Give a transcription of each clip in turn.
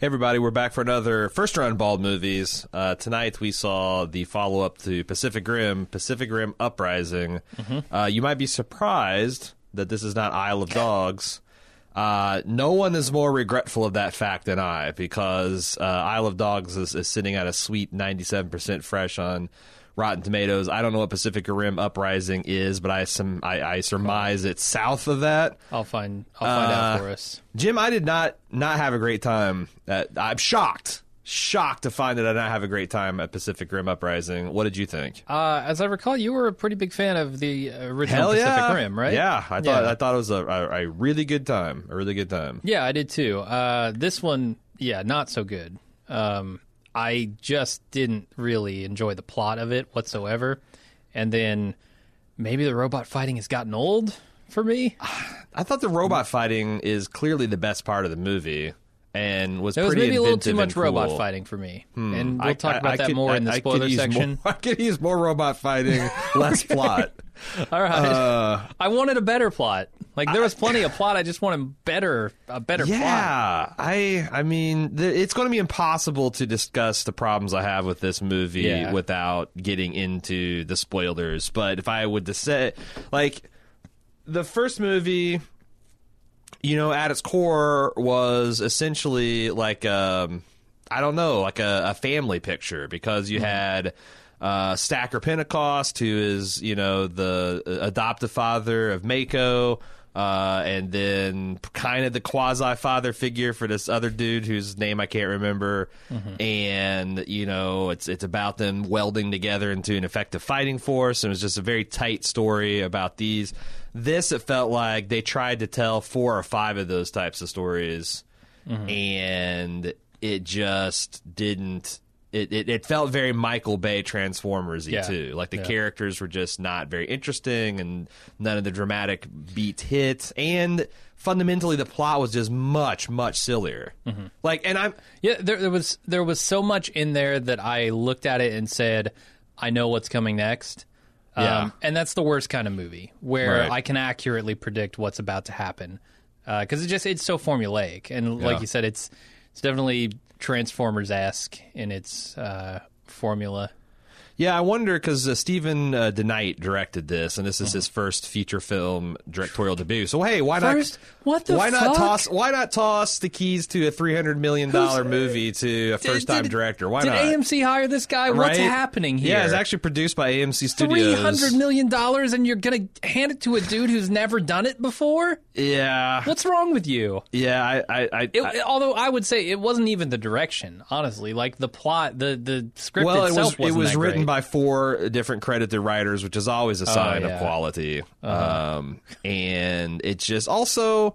Hey everybody, we're back for another first run bald movies. Uh, tonight we saw the follow up to Pacific Rim, Pacific Rim Uprising. Uh, you might be surprised that this is not Isle of Dogs. Uh, no one is more regretful of that fact than I, because uh, Isle of Dogs is, is sitting at a sweet ninety-seven percent fresh on Rotten Tomatoes. I don't know what Pacific Rim Uprising is, but I, sum, I, I surmise it's south of that. I'll find I'll find Uh, out for us. Jim, I did not not have a great time. At, I'm shocked, shocked to find that I did not have a great time at Pacific Rim Uprising. What did you think? Uh, as I recall, you were a pretty big fan of the original Hell Pacific yeah, Rim, right? Yeah, I thought Yeah. I thought it was a, a, a really good time, a really good time. Yeah, I did too. Uh, this one, yeah, not so good. Um, I just didn't really enjoy the plot of it whatsoever. And then maybe the robot fighting has gotten old for me. I thought the robot fighting is clearly the best part of the movie, and was There was pretty maybe a little too much and robot fighting for me. And we'll I- talk about I that could- more I- in the I spoiler use section. More, I could use more robot fighting, less plot. All right. Uh, I wanted a better plot. Like there was plenty of plot. I just wanted better, a better plot. Yeah, I I mean, th- it's going to be impossible to discuss the problems I have with this movie Yeah. without getting into the spoilers. But if I would to say, like, the first movie, you know, at its core was essentially like, um, I don't know, like a, a family picture because you had. Uh, Stacker Pentecost, who is you know the uh, adoptive father of Mako, uh, and then kind of the quasi father figure for this other dude whose name I can't remember. And you know, it's it's about them welding together into an effective fighting force. And it was just a very tight story about these. This it felt like they tried to tell four or five of those types of stories, and it just didn't. It, it, it felt very Michael Bay Transformers y Yeah. too. Like the Yeah. characters were just not very interesting and none of the dramatic beats hit. And fundamentally, the plot was just much, much sillier. Mm-hmm. Like, and I'm, Yeah, there, there was there was so much in there that I looked at it and said, I know what's coming next. Um, Yeah. and that's the worst kind of movie where Right. I can accurately predict what's about to happen because it just it's so formulaic and like Yeah. you said, it's it's definitely Transformers esque in its uh, formula. yeah, I wonder because uh, Steven uh, DeKnight directed this, and this is Uh-huh. his first feature film directorial debut. So hey, why First? not? What the why not toss? Why not toss the keys to a three hundred million dollar movie to a first time director? Why did not? AMC hire this guy? What's happening here? Yeah, it's actually produced by AMC Studios. three hundred million dollars, and you're gonna hand it to a dude who's never done it before. Yeah, What's wrong with you? yeah. I, I, I, It, I- although I would say it wasn't even the direction, honestly. Like the plot, the the script well, it itself was it was written great. by four different credited writers, which is always a sign yeah. Uh-huh. of quality. Um, and it's just also,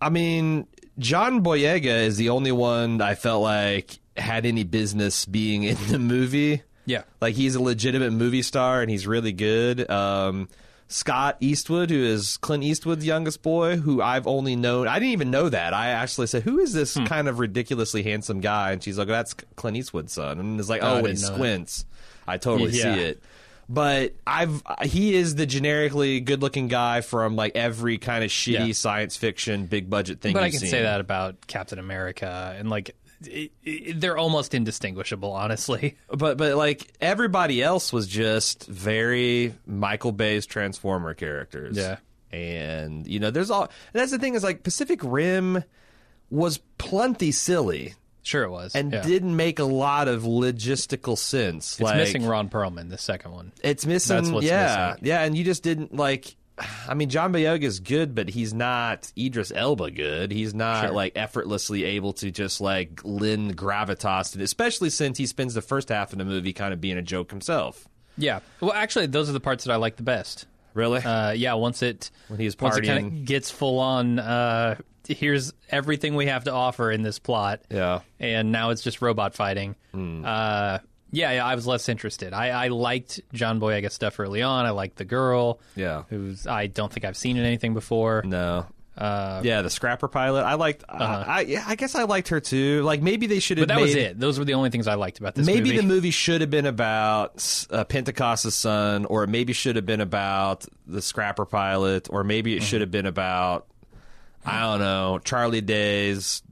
I mean, John Boyega is the only one I felt like had any business being in the movie. Yeah. Like he's a legitimate movie star and he's really good. Um, Scott Eastwood, who is Clint Eastwood's youngest boy, who I've only known. I didn't even know that. I actually said, "Who is this Hmm. kind of ridiculously handsome guy?" And she's like, "That's Clint Eastwood's son." And it's like, Oh, "Oh, he that. squints, I totally Yeah. see it." But I've he is the generically good-looking guy from like every kind of shitty Yeah. science fiction big budget thing. But I can seen. say that about Captain America, and like it, it, they're almost indistinguishable, honestly. but but like everybody else was just very Michael Bay's Transformer characters. Yeah. and you know, there's all. And that's the thing is like Pacific Rim was plenty silly Sure, it was, and yeah. didn't make a lot of logistical sense. It's like, missing Ron Perlman, the second one. It's missing. That's what's yeah, missing. yeah, and you just didn't like. I mean, John Boyega is good, but he's not Idris Elba good. He's not Sure. like effortlessly able to just like lend gravitas to it, especially since he spends the first half of the movie kind of being a joke himself. Yeah. Well, actually, those are the parts that I like the best. Really? Uh, yeah, once it When he's once it partying. kind of gets full on. Uh, here's everything we have to offer in this plot. yeah. and now it's just robot fighting. Hmm. Uh, yeah, yeah, I was less interested. I, I liked John Boyega stuff early on. I liked the girl, Yeah. who's I don't think I've seen in anything before. No. Uh, Yeah, the scrapper pilot. I liked. I yeah, I guess I liked her too. Like maybe they should have. Uh-huh. but that was it. Those were the only things I liked about this Maybe movie. the movie should have been about uh, Pentecost's son, or it maybe should have been about the scrapper pilot, or maybe it Mm-hmm. should have been about I don't know Charlie Day's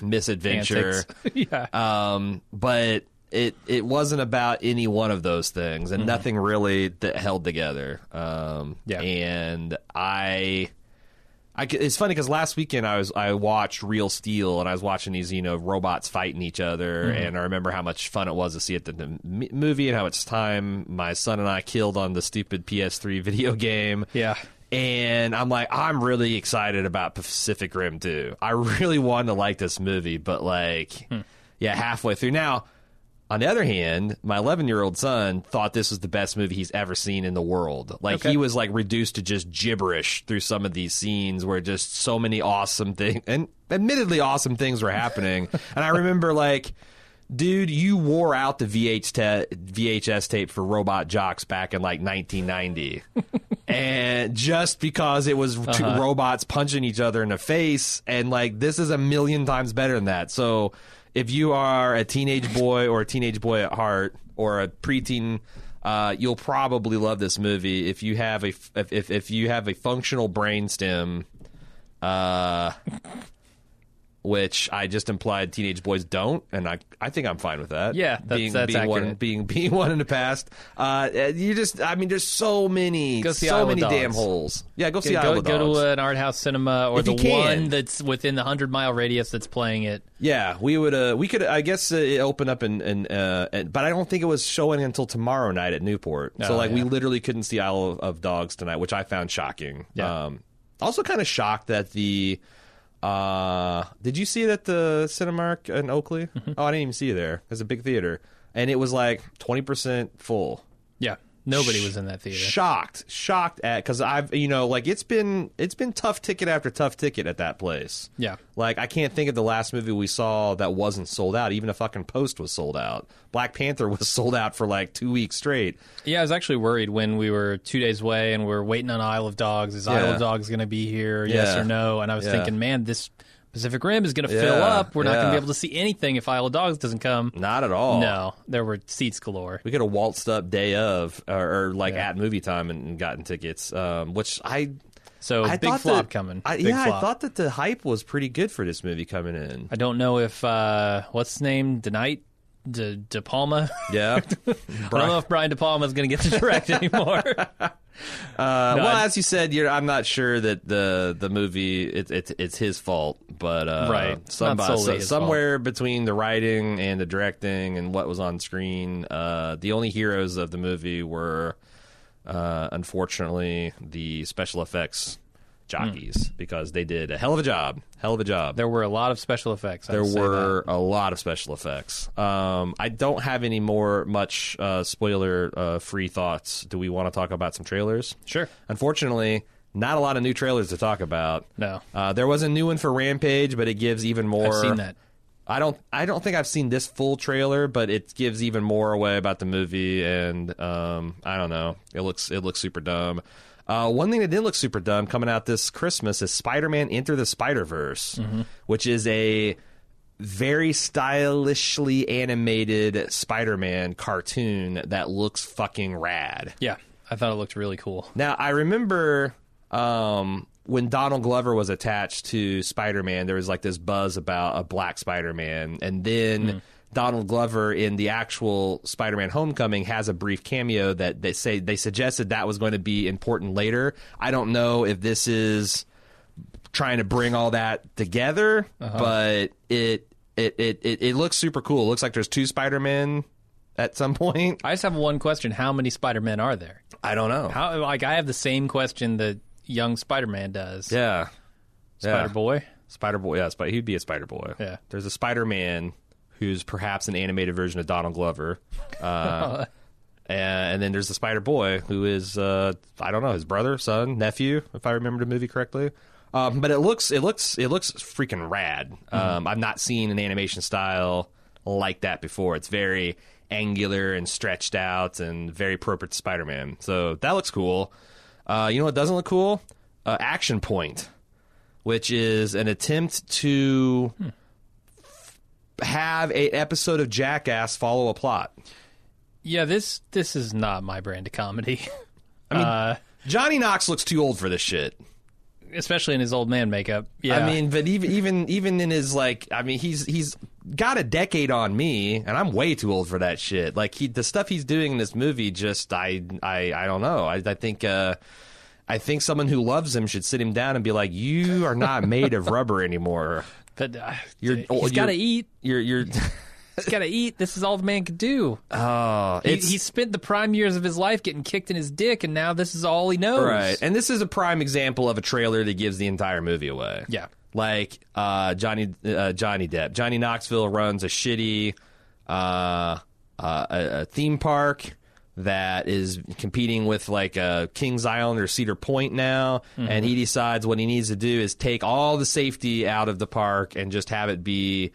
misadventure. Yeah. Um, but it it wasn't about any one of those things, and nothing really that held together. Um, Yeah. and I. I, it's funny because last weekend I was I watched Real Steel and I was watching these you know robots fighting each other and I remember how much fun it was to see it in the m- movie and how much time my son and I killed on the stupid PS3 video game yeah. and I'm like, I'm really excited about Pacific Rim 2. I really wanted to like this movie, but like, Hmm. yeah, halfway through. Now, on the other hand, my 11 year old son thought this was the best movie he's ever seen in the world. Like, Okay. he was like reduced to just gibberish through some of these scenes where just so many awesome things, and admittedly awesome things were happening. and I remember like, Dude, you wore out the VH ta- VHS tape for Robot Jox back in like 1990. and just because it was two uh-huh. robots punching each other in the face and like this is a million times better than that. So if you are a teenage boy or a teenage boy at heart or a preteen uh, you'll probably love this movie. If you have a if if, if you have a functional brainstem uh which I just implied teenage boys don't, and I I think I'm fine with that. Yeah, that's- being, that's being one being being one in the past. Uh, you just I mean, there's so many Go see so Isle many Dogs. damn holes. Yeah, go see go, Isle of go to an art house cinema or If the one that's within the hundred mile radius that's playing it. Yeah, we would. Uh, we could. I guess uh, it opened up uh, and, but I don't think it was showing until tomorrow night at Newport. so Oh, like we literally couldn't see Isle of, of Dogs tonight, which I found shocking. Yeah. Um, also, kind of shocked that the. Uh, did you see it at the Cinemark in Oakley? Mm-hmm. Oh, I didn't even see you there. It's a big theater, and it was like twenty percent full. Yeah, nobody was in that theater. Shocked, shocked at because I've you know like it's been it's been tough ticket after tough ticket at that place. Yeah. Like I can't think of the last movie we saw that wasn't sold out. Even a fucking post was sold out. Black Panther was sold out for like two weeks straight. Yeah, I was actually worried when we were two days away and we are waiting on Isle of Dogs. Is Isle of Dogs going to be here? Yes Yeah. or no? And I was Yeah. thinking, man, this Pacific Rim is going to fill up. We're not going to be able to see anything if Isle of Dogs doesn't come. Not at all. No, there were seats galore. We could have waltzed up day of or, or like Yeah. at movie time and, and gotten tickets. Um, which I So I big flop that- coming. I, Big yeah, I thought that the hype was pretty good for this movie coming in. I don't know if uh, what's his name, DeKnight De, De Palma. Yeah. I don't know if Brian De Palma is going to get to direct anymore. Uh, No, well, I- as you said, you're, I'm not sure that the the movie it, it, it's his fault, but uh, Right. Somebody- his somewhere between the writing and the directing and what was on screen, uh, the only heroes of the movie were, uh, unfortunately, the special effects jockeys because they did a hell of a job, hell of a job. there were a lot of special effects. I'd There were a lot of special effects. Um, I don't have any more much uh, spoiler uh, free thoughts. Do we want to talk about some trailers? Sure. Unfortunately, not a lot of new trailers to talk about. No. Uh, there was a new one for Rampage, but it gives even more. I've seen that. I don't. I don't think I've seen this full trailer, but it gives even more away about the movie, and um, I don't know. It looks. It looks super dumb. Uh, one thing that did look super dumb coming out this Christmas is Spider-Man: Into the Spider-Verse, which is a very stylishly animated Spider-Man cartoon that looks fucking rad. Yeah, I thought it looked really cool. Now I remember um, when Donald Glover was attached to Spider-Man, there was like this buzz about a black Spider-Man, and then Donald Glover in the actual Spider-Man: Homecoming has a brief cameo that they say they suggested that was going to be important later. I don't know if this is trying to bring all that together, uh-huh. but it. It, it, it, it looks super cool. It looks like there's two Spider-Man at some point. I just have one question: How many Spider-Men are there? I don't know. How like I have the same question that young Spider-Man does. yeah. Spider Boy. Spider Boy, yeah, he'd be a Spider Boy. Yeah. There's a Spider Man who's perhaps an animated version of Donald Glover. Uh, and, and then there's the Spider Boy who is, uh, I don't know, his brother, son, nephew, if I remember the movie correctly. Um, but it looks, it looks, it looks freaking rad. Um, I've not seen an animation style like that before. It's very angular and stretched out and very appropriate to Spider Man. So that looks cool. Uh, you know what doesn't look cool? Uh, Action Point which is an attempt to have a episode of Jackass follow a plot. Yeah, this this is not my brand of comedy. I mean, uh, Johnny Knox looks too old for this shit. especially in his old man makeup. Yeah, I mean, but even even even in his like, I mean, he's he's got a decade on me, and I'm way too old for that shit. Like he, the stuff he's doing in this movie, just I I I don't know. I I think. uh I think someone who loves him should sit him down and be like, "You are not made of rubber anymore. But uh, You're- he's got to eat. You're you're." He's got to eat. This is all the man could do. Oh, He, he spent the prime years of his life getting kicked in his dick, and now this is all he knows. right. And this is a prime example of a trailer that gives the entire movie away. Yeah. like uh, Johnny uh, Johnny Depp. Johnny Knoxville runs a shitty uh, uh, a, a theme park that is competing with like uh, Kings Island or Cedar Point now, and he decides what he needs to do is take all the safety out of the park and just have it be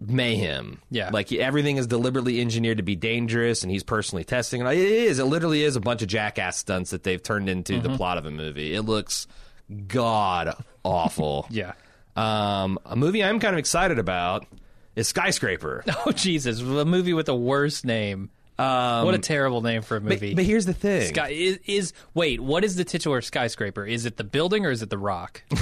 mayhem. Yeah. like he, everything is deliberately engineered to be dangerous, and he's personally testing it. It is. It literally is a bunch of jackass stunts that they've turned into the plot of a movie. It looks god awful. Yeah. Um, a movie I'm kind of excited about is Skyscraper. Oh Jesus! A movie with the worst name. Um, what a terrible name for a movie. but here's the thing. Sky is, is wait. What is the titular skyscraper? Is it the building or is it the rock?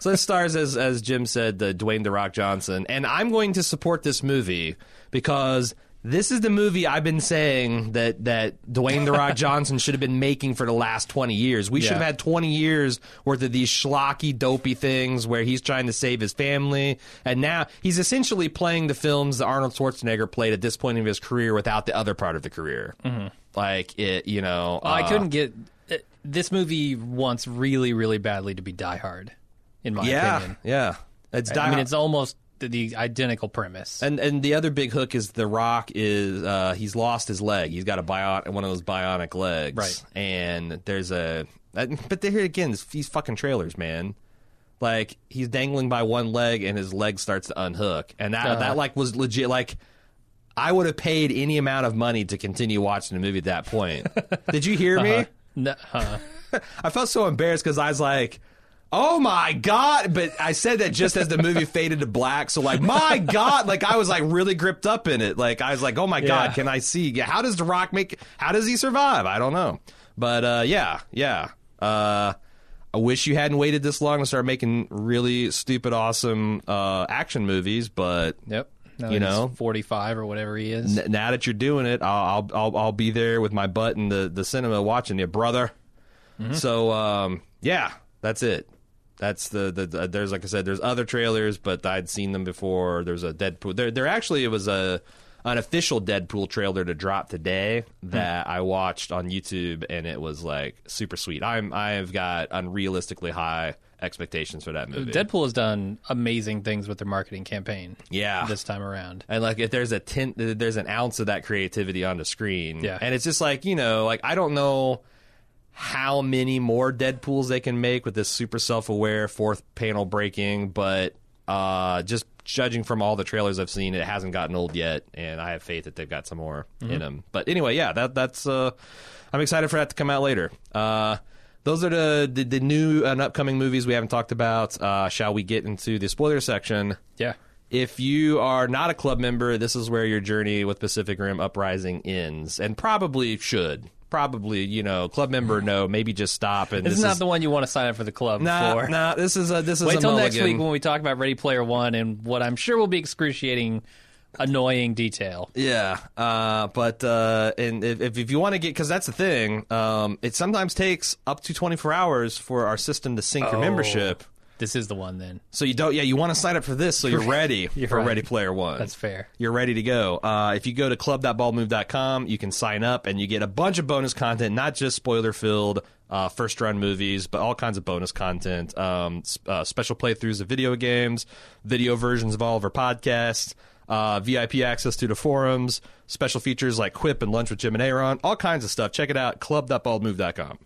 So this stars, as as Jim said, the Dwayne the Rock Johnson, and I'm going to support this movie because this is the movie I've been saying that that Dwayne the Rock Johnson should have been making for the last 20 years. We should have had 20 years worth of these schlocky, dopey things where he's trying to save his family, and now he's essentially playing the films that Arnold Schwarzenegger played at this point in his career without the other part of the career. Like it, you know. I uh, couldn't get uh, this movie wants really, really badly to be Die Hard, in my Yeah, opinion. yeah. It's die I mean, Hard. it's almost the, the identical premise. And and the other big hook is the Rock is uh, he's lost his leg. He's got a bion one of those bionic legs. Right. And there's a but there here again these fucking trailers, man. Like he's dangling by one leg and his leg starts to unhook. And that Uh-huh. that like was legit like I would have paid any amount of money to continue watching the movie at that point. Did you hear me? No, uh, I felt so embarrassed because I was like, "Oh my god!" But I said that just as the movie faded to black. So like, my god, like I was like really gripped up in it. Like I was like, "Oh my Yeah. god, can I see? How does The Rock make? How does he survive? I don't know." But uh, yeah, yeah. Uh, I wish you hadn't waited this long to start making really stupid, awesome uh, action movies. But yep. No, You know? forty-five or whatever he is. n- now that you're doing it, I'll, I'll I'll I'll be there with my butt in the, the cinema watching you, brother. So um, yeah, that's it. That's the, the the there's like I said, there's other trailers, but I'd seen them before. There's a Deadpool. There there actually it was a an official Deadpool trailer to drop today that hmm. I watched on YouTube, and it was like super sweet. I'm I've got unrealistically high expectations for that movie. Deadpool has done amazing things with their marketing campaign. Yeah. this time around. And like if there's a tint, there's an ounce of that creativity on the screen. Yeah. And it's just like you know, like I don't know how many more Deadpool's they can make with this super self-aware fourth panel breaking, but uh, just judging from all the trailers I've seen, it hasn't gotten old yet, and I have faith that they've got some more in them. But anyway, yeah, that that's uh, I'm excited for that to come out later. Uh, those are the, the the new and upcoming movies we haven't talked about. Uh, shall we get into the spoiler section? Yeah. If you are not a club member, this is where your journey with Pacific Rim Uprising ends, and probably should. Probably, you know, club member, no, maybe just stop. And This, this is not the one you want to sign up for the club nah, for. nah, this is a this is Wait till next week when we talk about Ready Player One and what I'm sure will be excruciating, annoying detail. Yeah, uh, but uh, and if, if you want to get, because that's the thing, um, it sometimes takes up to 24 hours for our system to sync your Oh. membership. This is the one then. So you don't, yeah, you want to sign up for this so you're ready You're for right. Ready Player One. That's fair. You're ready to go. Uh, if you go to club.baldmove.com, you can sign up and you get a bunch of bonus content, not just spoiler filled uh, first run movies, but all kinds of bonus content, um, uh, special playthroughs of video games, video versions of all of our podcasts. Uh, VIP access to the forums, special features like Quip and Lunch with Jim and Aaron, all kinds of stuff. Check it out, club.baldmove.com.